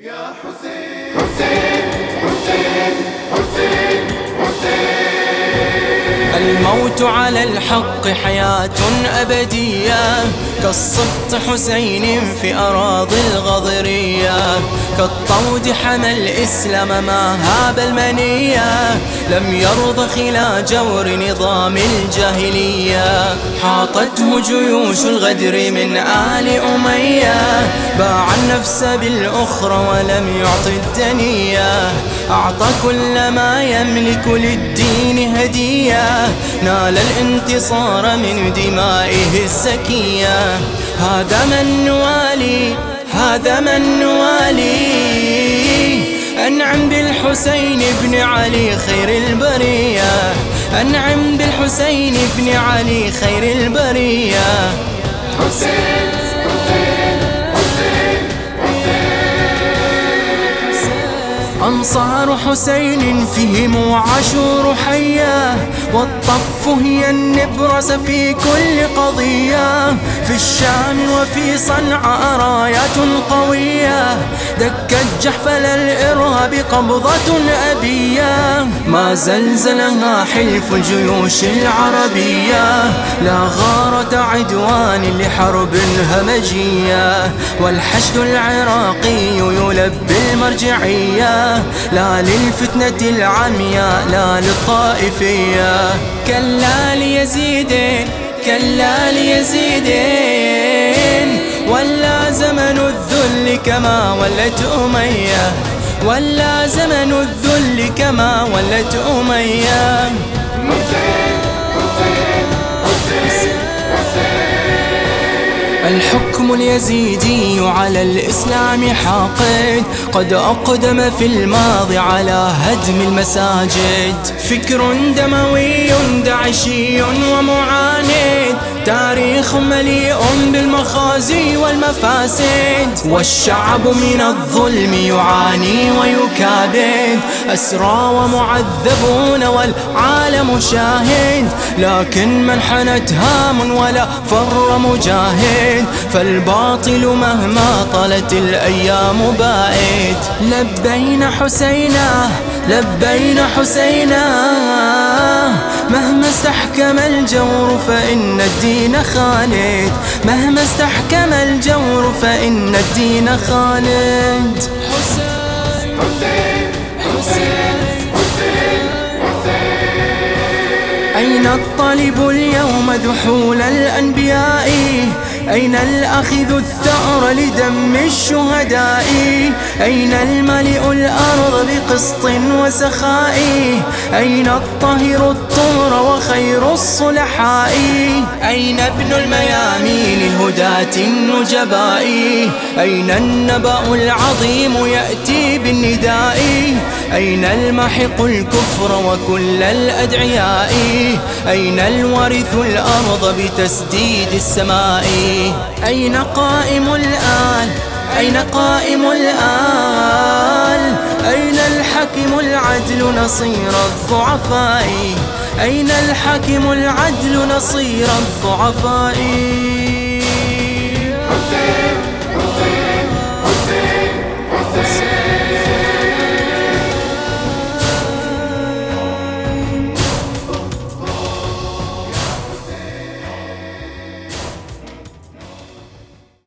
يا حسين. حسين حسين حسين حسين الموت على الحق حياة أبدية كالصبط حسين في أراضي الغضرية كالطود حمى الإسلام ما هاب المنية لم يرض خلا جور نظام الجاهلية. حاطته جيوش الغدر من آل أمية باع النفس بالأخرى ولم يعط الدنيا أعطى كل ما يملك للدين هدية نال الانتصار من دمائه الزكية. هذا من نوالي هذا من نوالي أنعم بالحسين بن علي خير البرية. أنعم بالحسين بن علي خير البرية. حسين أنصار حسين فيهم عاشور حياه والطف هي النبرس في كل قضية. في الشام وفي صنعاء رايات قوية دكت جحفل الإرهاب قبضة أبية. ما زلزلها حلف الجيوش العربية. لا غارة عدوان لحرب همجية. والحشد العراقي يلبي المرجعية. لا للفتنة العمياء لا للطائفية. كلا ليزيدين كلا ليزيدين. ولا زمن كما ولت أمية ولا زمن الذل كما ولت أمية. الحكم اليزيدي على الإسلام حاقد قد أقدم في الماضي على هدم المساجد. فكر دموي داعشي ومعاند تاريخ مليء بالمخازي والمفاسد والشعب من الظلم يعاني ويكابد. أسرى ومعذبون والعالم شاهد لكن من حنت هام ولا فر مجاهد. فالباطل مهما طلت الأيام بائد. لبينا حسينا لبينا حسينا استحكم الجور فإن الدين خالد. مهما استحكم الجور فإن الدين خالد. حسين حسين حسين حسين أين الطالب اليوم ذحول الأنبياء؟ أين الأخذ الثأر؟ لدم الشهداء. أين الملئ الأرض بقسط وسخاء؟ أين الطهر الطهر وخير الصلحاء؟ أين ابن الميامين الهداة النجباء؟ أين النبأ العظيم يأتي بالنداء؟ أين المحق الكفر وكل الأدعياء؟ أين الورث الأرض بتسديد السماء؟ أين قائم الآن؟ أين قائم الآن أين الحكم العدل نصير الضعفاء؟ أين الحكم العدل نصير الضعفاء؟